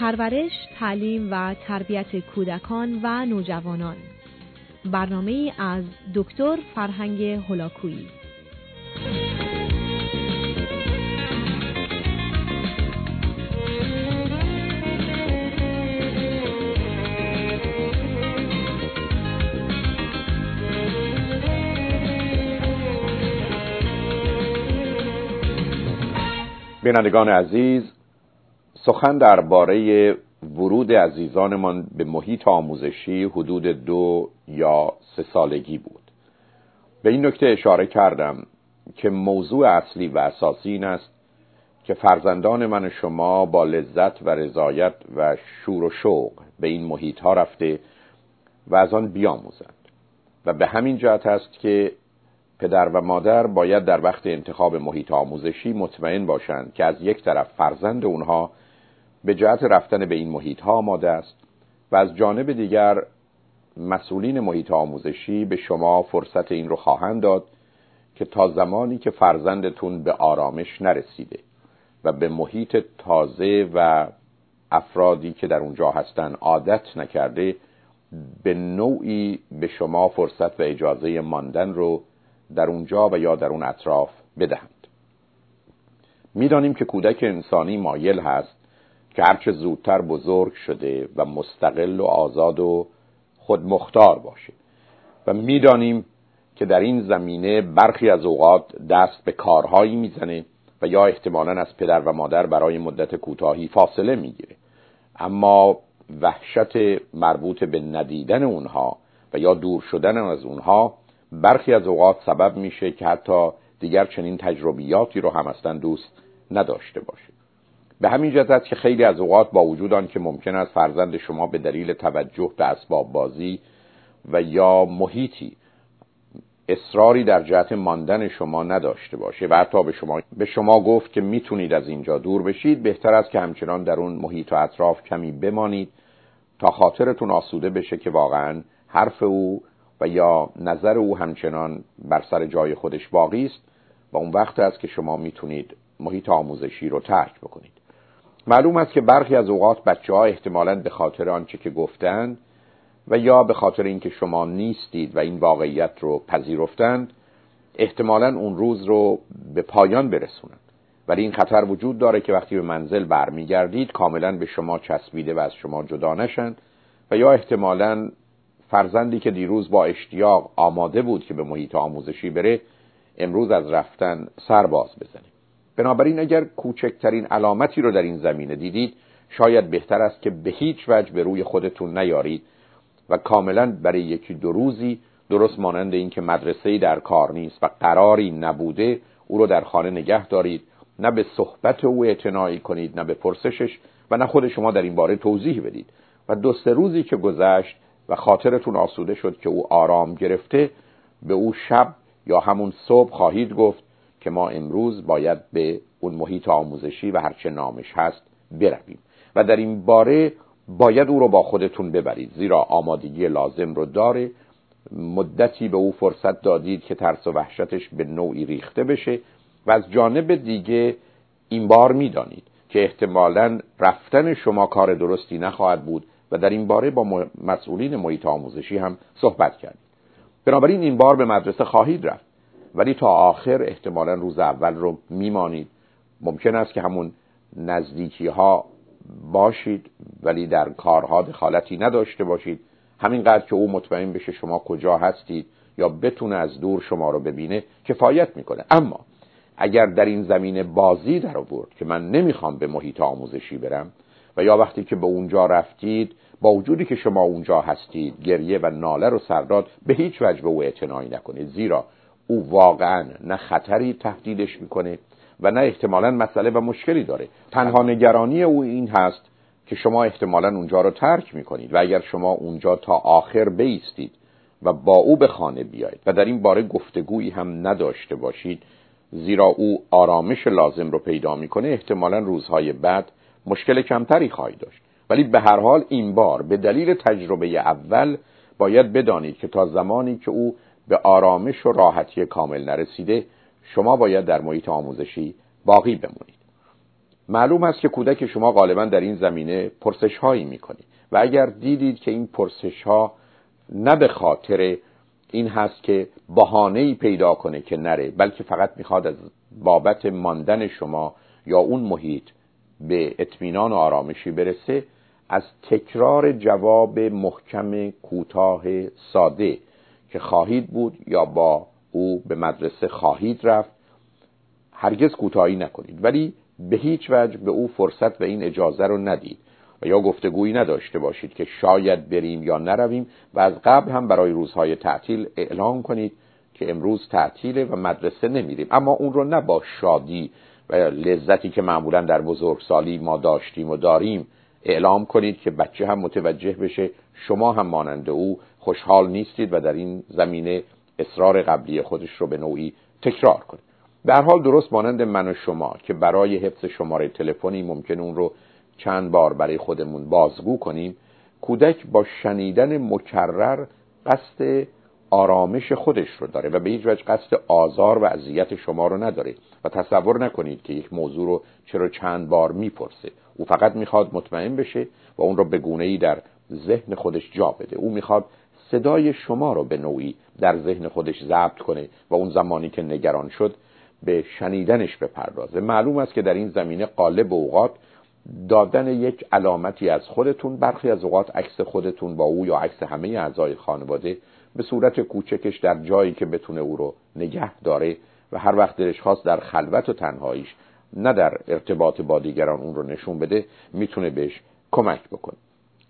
پرورش، تعلیم و تربیت کودکان و نوجوانان. برنامه از دکتر فرهنگ هلاکویی بینندگان عزیز سخن درباره ورود عزیزانمان به محیط آموزشی حدود دو یا سه سالگی بود. به این نکته اشاره کردم که موضوع اصلی و اساسی این است که فرزندان من شما با لذت و رضایت و شور و شوق به این محیط ها رفته و از آن بیاموزند. و به همین جهت است که پدر و مادر باید در وقت انتخاب محیط آموزشی مطمئن باشند که از یک طرف فرزند اونها به جهت رفتن به این محیط ها آماده است و از جانب دیگر مسئولین محیط آموزشی به شما فرصت این رو خواهند داد که تا زمانی که فرزندتون به آرامش نرسیده و به محیط تازه و افرادی که در اونجا هستن عادت نکرده به نوعی به شما فرصت و اجازه ماندن رو در اونجا و یا در اون اطراف بدهند. می‌دانیم که کودک انسانی مایل هست که هرچه زودتر بزرگ شده و مستقل و آزاد و خودمختار باشه. و می‌دانیم که در این زمینه برخی از اوقات دست به کارهایی می‌زنه و یا احتمالا از پدر و مادر برای مدت کوتاهی فاصله می‌گیره. اما وحشت مربوط به ندیدن اونها و یا دور شدن از اونها برخی از اوقات سبب میشه که حتی دیگر چنین تجربیاتی رو هم اصلا دوست نداشته باشه. به همین جهت است که خیلی از اوقات با وجود آن که ممکن است فرزند شما به دلیل توجه به اسباب بازی و یا محیطی اصراری در جهت ماندن شما نداشته باشه و حتی به شما به شما گفت که می‌تونید از اینجا دور بشید بهتر است که همچنان در اون محیط و اطراف کمی بمانید تا خاطرتون آسوده بشه که واقعا حرف او و یا نظر او همچنان بر سر جای خودش باقی است و اون وقت است که شما می‌تونید محیط آموزشی رو ترک بکنید. معلوم است که برخی از اوقات بچه ها احتمالا به خاطر آنچه که گفتند و یا به خاطر اینکه شما نیستید و این واقعیت رو پذیرفتند احتمالا اون روز رو به پایان برسونند. ولی این خطر وجود داره که وقتی به منزل برمیگردید کاملا به شما چسبیده و از شما جدا نشند و یا احتمالا فرزندی که دیروز با اشتیاق آماده بود که به محیط آموزشی بره امروز از رفتن سر باز بزنه بنابراین اگر کوچکترین علامتی رو در این زمینه دیدید شاید بهتر است که به هیچ وجه به روی خودتون نیارید و کاملا برای یکی دو روزی درست مانند اینکه مدرسه در کار نیست و قراری نبوده او رو در خانه نگه دارید. نه به صحبت او اعتنایی کنید نه به پرسشش و نه خود شما در این باره توضیح بدید. و دو سه روزی که گذشت و خاطرتون آسوده شد که او آرام گرفته به او شب یا همون صبح خواهید گفت که ما امروز باید به اون محیط آموزشی و هرچه نامش هست برویم. و در این باره باید او رو با خودتون ببرید زیرا آمادگی لازم رو داره. مدتی به او فرصت دادید که ترس و وحشتش به نوعی ریخته بشه و از جانب دیگه این بار می‌دانید که احتمالا رفتن شما کار درستی نخواهد بود و در این باره با مسئولین محیط آموزشی هم صحبت کردید بنابراین این بار به مدرسه خواهید رفت. ولی تا آخر احتمالا روز اول رو میمانید. ممکن است که همون نزدیکی ها باشید ولی در کارها دخالتی نداشته باشید. همینقدر که او مطمئن بشه شما کجا هستید یا بتونه از دور شما رو ببینه کفایت می‌کنه. اما اگر در این زمینه بازی در آورد که من نمی‌خوام به محیط آموزشی برم و یا وقتی که به اونجا رفتید با وجودی که شما اونجا هستید گریه و ناله رو سرداد به هیچ وجه به او اعتنایی نکنید. زیرا او واقعا نه خطری تهدیدش می‌کنه و نه احتمالا مسئله و مشکلی داره. تنها نگرانی او این هست که شما احتمالا اونجا رو ترک می‌کنید و اگر شما اونجا تا آخر بیستید و با او به خانه بیایید و در این باره گفتگویی هم نداشته باشید زیرا او آرامش لازم رو پیدا می‌کنه احتمالا روزهای بعد مشکل کمتری خواهید داشت. ولی به هر حال این بار به دلیل تجربه اول باید بدانید که تا زمانی که او به آرامش و راحتی کامل نرسیده شما باید در محیط آموزشی باقی بمونید. معلوم است که کودک شما غالبا در این زمینه پرسش هایی می‌کنه و اگر دیدید که این پرسش ها نه به خاطر این هست که بهانه پیدا کنه که نره بلکه فقط می‌خواد از بابت ماندن شما یا اون محیط به اطمینان و آرامشی برسه از تکرار جواب محکم کوتاه ساده که خواهید بود یا با او به مدرسه خواهید رفت هرگز کوتاهی نکنید. ولی به هیچ وجه به او فرصت و این اجازه رو ندید و یا گفتگویی نداشته باشید که شاید بریم یا نرویم و از قبل هم برای روزهای تعطیل اعلام کنید که امروز تعطیله و مدرسه نمیریم. اما اون رو نه با شادی و لذتی که معمولا در بزرگسالی ما داشتیم و داریم اعلام کنید که بچه هم متوجه بشه شما هم مانند او خوشحال نیستید و در این زمینه اصرار قبلی خودش رو به نوعی تکرار کنید. به حال درست مانند من و شما که برای حفظ شماره تلفنی ممکن اون رو چند بار برای خودمون بازگو کنیم کودک با شنیدن مکرر قصد آرامش خودش رو داره و به هیچ وجه قصد آزار و اذیت شما رو نداره و تصور نکنید که یک موضوع رو چرا چند بار می‌پرسه. او فقط می‌خواد مطمئن بشه و اون رو به گونه ای در ذهن خودش جا بده. او می‌خواد صدای شما رو به نوعی در ذهن خودش ضبط کنه و اون زمانی که نگران شد به شنیدنش بپردازه. معلوم است که در این زمینه قالب اوقات دادن یک علامتی از خودتون برخی از اوقات عکس خودتون با او یا عکس همه اعضای خانواده به صورت کوچکش در جایی که بتونه او رو نگه داره و هر وقت دلش خواست در خلوت و تنهاییش نه در ارتباط با دیگران اون رو نشون بده می‌تونه بهش کمک بکنه.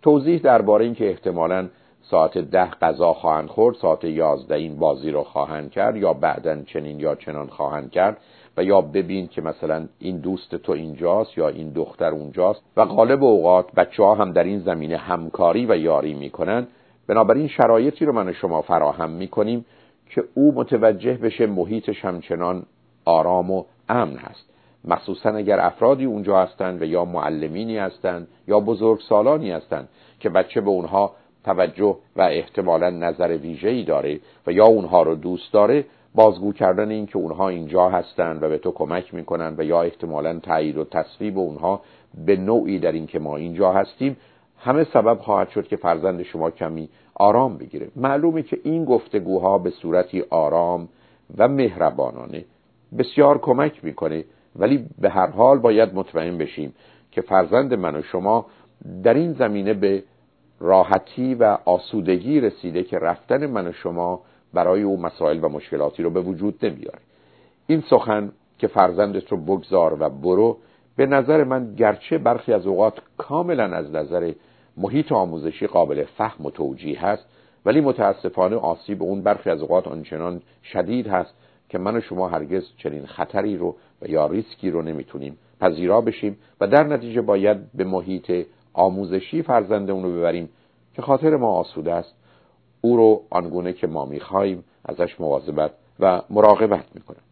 توضیح درباره اینکه احتمالا ساعت ده غذا خواهند خورد ساعت یازده این بازی رو خواهند کرد یا بعدا چنین یا چنان خواهند کرد و یا ببین که مثلا این دوست تو اینجاست یا این دختر اونجاست. و غالب اوقات بچه ها هم در این زمینه همکاری و یاری می‌کنن. بنابراین شرایطی رو من و شما فراهم می‌کنیم که او متوجه بشه محیطش همچنان آرام و امن هست. مخصوصا اگر افرادی اونجا هستند و یا معلمینی هستند یا بزرگسالانی هستند که بچه به اونها توجه و احتمالا نظر ویژه‌ای داره و یا اونها رو دوست داره بازگو کردن این که اونها اینجا هستند و به تو کمک می‌کنن و یا احتمالا تایید و تصویب اونها به نوعی در این که ما اینجا هستیم همه سبب خواهد شد که فرزند شما کمی آرام بگیره. معلومه که این گفتگوها به صورتی آرام و مهربانانه بسیار کمک می‌کنه ولی به هر حال باید مطمئن بشیم که فرزند من و شما در این زمینه به راحتی و آسودگی رسیده که رفتن من و شما برای او مسائل و مشکلاتی رو به وجود نمیاره. این سخن که فرزندت رو بگذار و برو به نظر من گرچه برخی از اوقات کاملا از نظر محیط آموزشی قابل فهم و توجیه هست ولی متاسفانه آسیب اون برخی از اوقات آنچنان شدید هست که من و شما هرگز چنین خطری رو و یا ریسکی رو نمی‌تونیم پذیرا بشیم و در نتیجه باید به محیط آموزشی فرزندمون رو ببریم که خاطر ما آسوده است. او رو آنگونه که ما می‌خواهیم ازش مواظبت و مراقبت می‌کنیم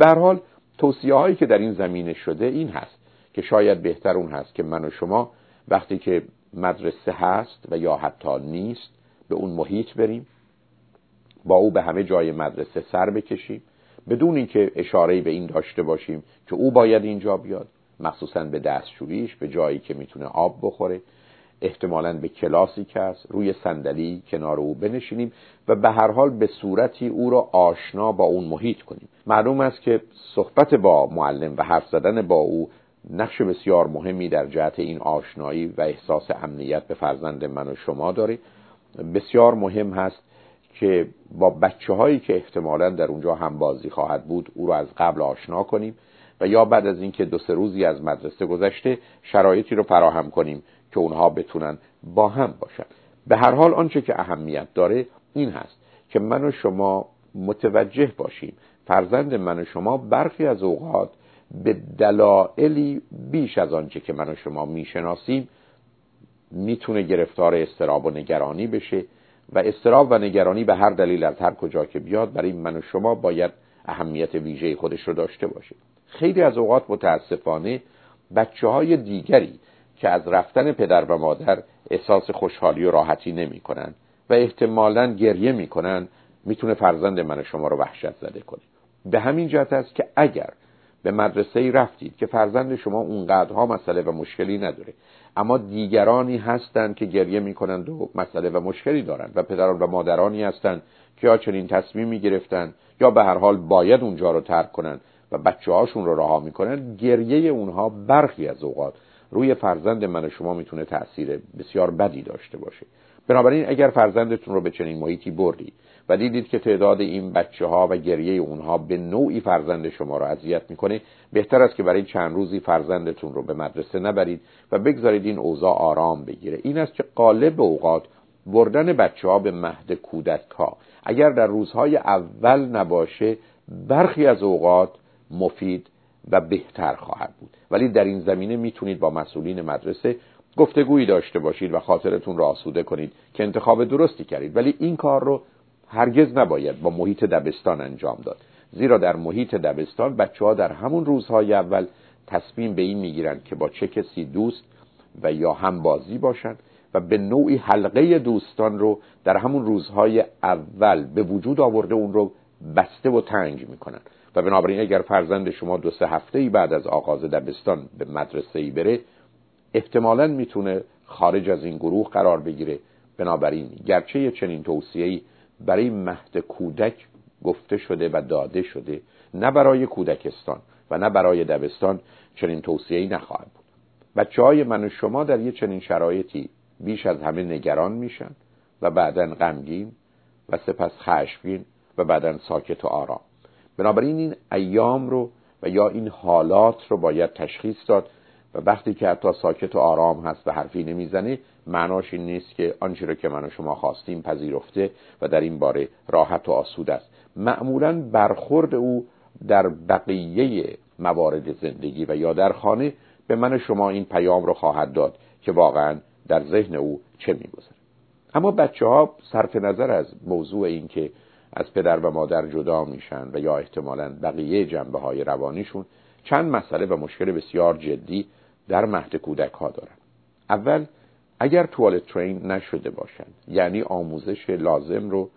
هر حال توصیه هایی که در این زمینه شده این هست که شاید بهتر اون هست که من و شما وقتی که مدرسه هست و یا حتی نیست به اون محیط بریم. با او به همه جای مدرسه سر بکشیم. بدون اینکه اشاره به این داشته باشیم که او باید اینجا بیاد مخصوصا به دستشویش به جایی که می‌تونه آب بخوره. احتمالا به کلاسی که هست روی صندلی کنار او بنشینیم و به هر حال به صورتی او را آشنا با اون محیط کنیم. معلوم است که صحبت با معلم و حرف زدن با او نقش بسیار مهمی در جهت این آشنایی و احساس امنیت به فرزند من و شما داره بسیار مهم هست که با بچه هایی که احتمالا در اونجا هم بازی خواهد بود او را از قبل آشنا کنیم و یا بعد از اینکه دو سه روزی از مدرسه گذشته شرایطی رو فراهم کنیم که اونها بتونن با هم باشن. به هر حال آنچه که اهمیت داره این هست که من و شما متوجه باشیم. فرزند من و شما برخی از اوقات به دلایلی بیش از آنچه که من و شما می‌شناسیم می‌تونه گرفتار استراب و نگرانی بشه و استراب و نگرانی به هر دلیل از هر کجا که بیاد برای من و شما باید اهمیت ویژه خودش رو داشته باشه. خیلی از اوقات متاسفانه بچه های دیگری که از رفتن پدر و مادر احساس خوشحالی و راحتی نمی کنن و احتمالا گریه می‌کنن می‌تونه فرزند من و شما رو وحشت زده کنه. به همین جهت است که اگر به مدرسه ای رفتید که فرزند شما اونقدرها مسئله و مشکلی نداره. اما دیگرانی هستند که گریه می‌کنند و مسئله و مشکلی دارند و پدران و مادرانی هستند که یا چنین تصمیمی گرفتن یا به هر حال باید اونجا رو ترک کنند و بچه هاشون رو رها می‌کنن گریه اونها برخی از اوقات روی فرزند من و شما می‌تونه تاثیر بسیار بدی داشته باشه. بنابراین اگر فرزندتون رو به چنین محیطی بردید و دیدید که تعداد این بچه ها و گریه اونها به نوعی فرزند شما رو اذیت می‌کنه. بهتر است که برای چند روزی فرزندتون رو به مدرسه نبرید و بگذارید این اوضاع آرام بگیره. این است که قالب اوقات بردن بچه ها به مهد کودک ها اگر در روزهای اول نباشه برخی از اوقات مفید و بهتر خواهد بود. ولی در این زمینه می‌تونید با مسئولین مدرسه گفتگویی داشته باشید و خاطرتون را آسوده کنید که انتخاب درستی کردید. ولی این کار رو هرگز نباید با محیط دبستان انجام داد. زیرا در محیط دبستان بچه ها در همون روزهای اول تصمیم به این می‌گیرند که با چه کسی دوست و یا هم بازی باشند و به نوعی حلقه دوستان رو در همون روزهای اول به وجود آورده اون رو بسته و تنگ می‌کنن و بنابراین اگر فرزند شما دو سه هفته بعد از آغاز دبستان به مدرسه ای بره احتمالا می‌تونه خارج از این گروه قرار بگیره. بنابراین گرچه چنین توصیه‌ای برای مهد کودک گفته شده و داده شده نه برای کودکستان و نه برای دبستان چنین توصیه‌ای نخواهد بود. بچه های من و شما در یه چنین شرایطی بیش از همه نگران میشن و بعدا غمگین و سپس خشمگین و بعدا ساکت و آرام. بنابراین این ایام رو و یا این حالات رو باید تشخیص داد و وقتی که حتی ساکت و آرام هست و حرفی نمی‌زنه معناش این نیست که آنچه رو که من و شما خواستیم پذیرفته و در این باره راحت و آسود است. معمولا برخورد او در بقیه موارد زندگی و یا در خانه به من و شما این پیام رو خواهد داد که واقعا در ذهن او چه میگذره اما بچه ها صرف نظر از موضوع این که از پدر و مادر جدا میشن و یا احتمالا بقیه جنبه های روانیشون چند مسئله و مشکل بسیار جدی در مهد کودک ها دارن اول اگر توالت ترین نشده باشن یعنی آموزش لازم رو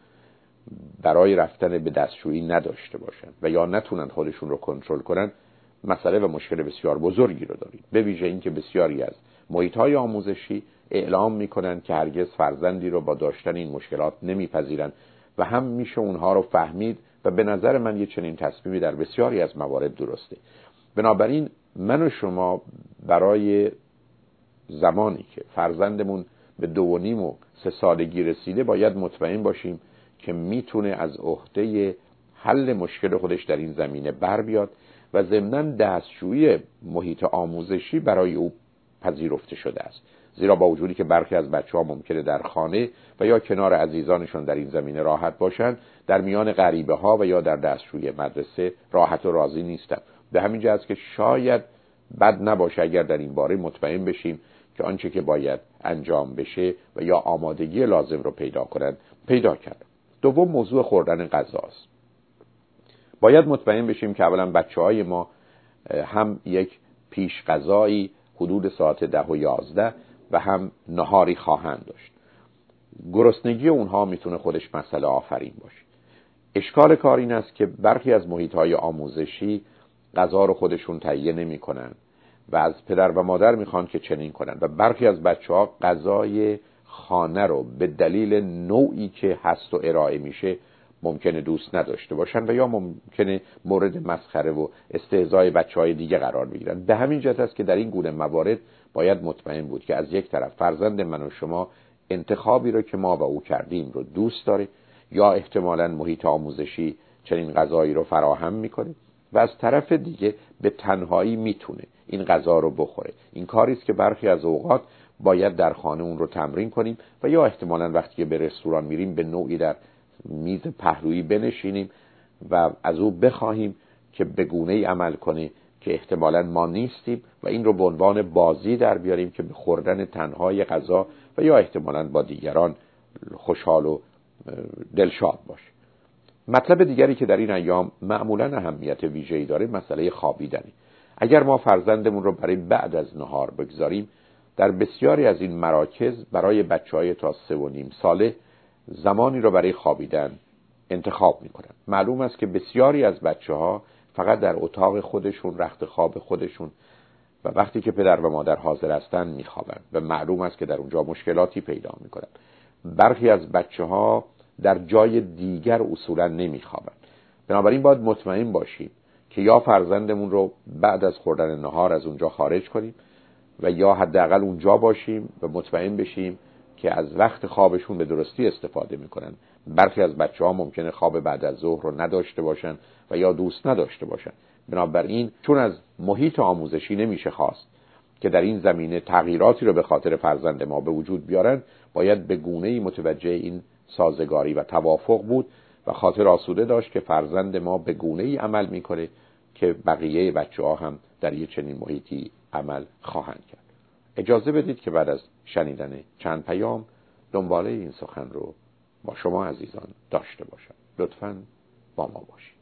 برای رفتن به دستشویی نداشته باشن و یا نتونن خودشون رو کنترل کنن مسئله و مشکل بسیار بزرگی رو دارید به ویژه اینکه بسیاری از محیط های آموزشی اعلام می‌کنن که هرگز فرزندی رو با داشتن این مشکلات نمیپذیرن و هم میشه اونها رو فهمید و به نظر من یه چنین تصمیمی در بسیاری از موارد درسته. بنابراین من و شما برای زمانی که فرزندمون به دو و نیم و سه سالگی رسیده باید مطمئن باشیم که می‌تونه از عهده حل مشکل خودش در این زمینه بر بیاد و ضمنا دستشویی محیط آموزشی برای او پذیرفته شده است. زیرا با وجودی که برخی از بچه ها ممکنه در خانه و یا کنار عزیزانشون در این زمینه راحت باشند در میان غریبه ها و یا در دستشوی مدرسه راحت و راضی نیستن به همین جهت که شاید بد نباشه اگر در این باره مطمئن بشیم که آنچه که باید انجام بشه و یا آمادگی لازم رو پیدا کنند پیدا کرد. دوم موضوع خوردن غذاست. باید مطمئن بشیم که اولا بچه های ما هم یک پیش غذایی حدود ساعت ده و یازده و هم نهاری خواهند داشت. گرسنگی اونها می‌تونه خودش مسئله آفرین باشه. اشکال کار این است که برخی از محیط های آموزشی غذا رو خودشون تهیه نمی‌کنن و از پدر و مادر می‌خوان که چنین کنن. و برخی از بچه ها غذای خانه رو به دلیل نوعی که هست و ارائه میشه ممکنه دوست نداشته باشن و یا ممکنه مورد مسخره و استهزای بچه های دیگه قرار بگیرن. به همین جهت است که در این گونه موارد باید مطمئن بود که از یک طرف فرزند من و شما انتخابی رو که ما و او کردیم رو دوست داره یا احتمالا محیط آموزشی چنین غذایی رو فراهم می‌کنه. و از طرف دیگه به تنهایی می‌تونه این غذا رو بخوره. این کاری است که برخی از اوقات باید در خانه اون رو تمرین کنیم و یا احتمالا وقتی که به رستوران میریم به نوعی در میز پهلویی بنشینیم و از او بخواهیم که به گونه ای عمل کنه که احتمالا ما نیستیم و این رو به عنوان بازی در بیاریم که به خوردن تنهای غذا و یا احتمالا با دیگران خوشحال و دلشاد باشه. مطلب دیگری که در این ایام معمولا اهمیت ویژه‌ای داره مسئله خوابیدنی اگر ما فرزندمون رو برای بعد از نهار بگذاریم در بسیاری از این مراکز برای بچه های تا سه و نیم ساله زمانی رو برای خوابیدن انتخاب می‌کنن. معلوم است که بسیاری از بچه ها فقط در اتاق خودشون رخت خواب خودشون و وقتی که پدر و مادر حاضر هستند میخوابند و معلوم است که در اونجا مشکلاتی پیدا می‌کنند برخی از بچه ها در جای دیگر اصولا نمیخوابند. بنابراین باید مطمئن باشیم که یا فرزندمون رو بعد از خوردن نهار از اونجا خارج کنیم و یا حداقل اونجا باشیم و مطمئن بشیم که از وقت خوابشون به درستی استفاده می‌کنن. برخی از بچه ها ممکنه خواب بعد از ظهر رو نداشته باشن و یا دوست نداشته باشن. بنابراین چون از محیط آموزشی نمیشه خواست که در این زمینه تغییراتی رو به خاطر فرزند ما به وجود بیارن باید به گونه متوجه این سازگاری و توافق بود و خاطر آسوده داشت که فرزند ما به گونه ای عمل می‌کنه که بقیه بچه ها هم در یه چنین محیطی عمل خواهند کرد. اجازه بدید که بعد از شنیدن چند پیام دنباله این سخن رو با شما عزیزان داشته باشم. لطفا با ما باشید.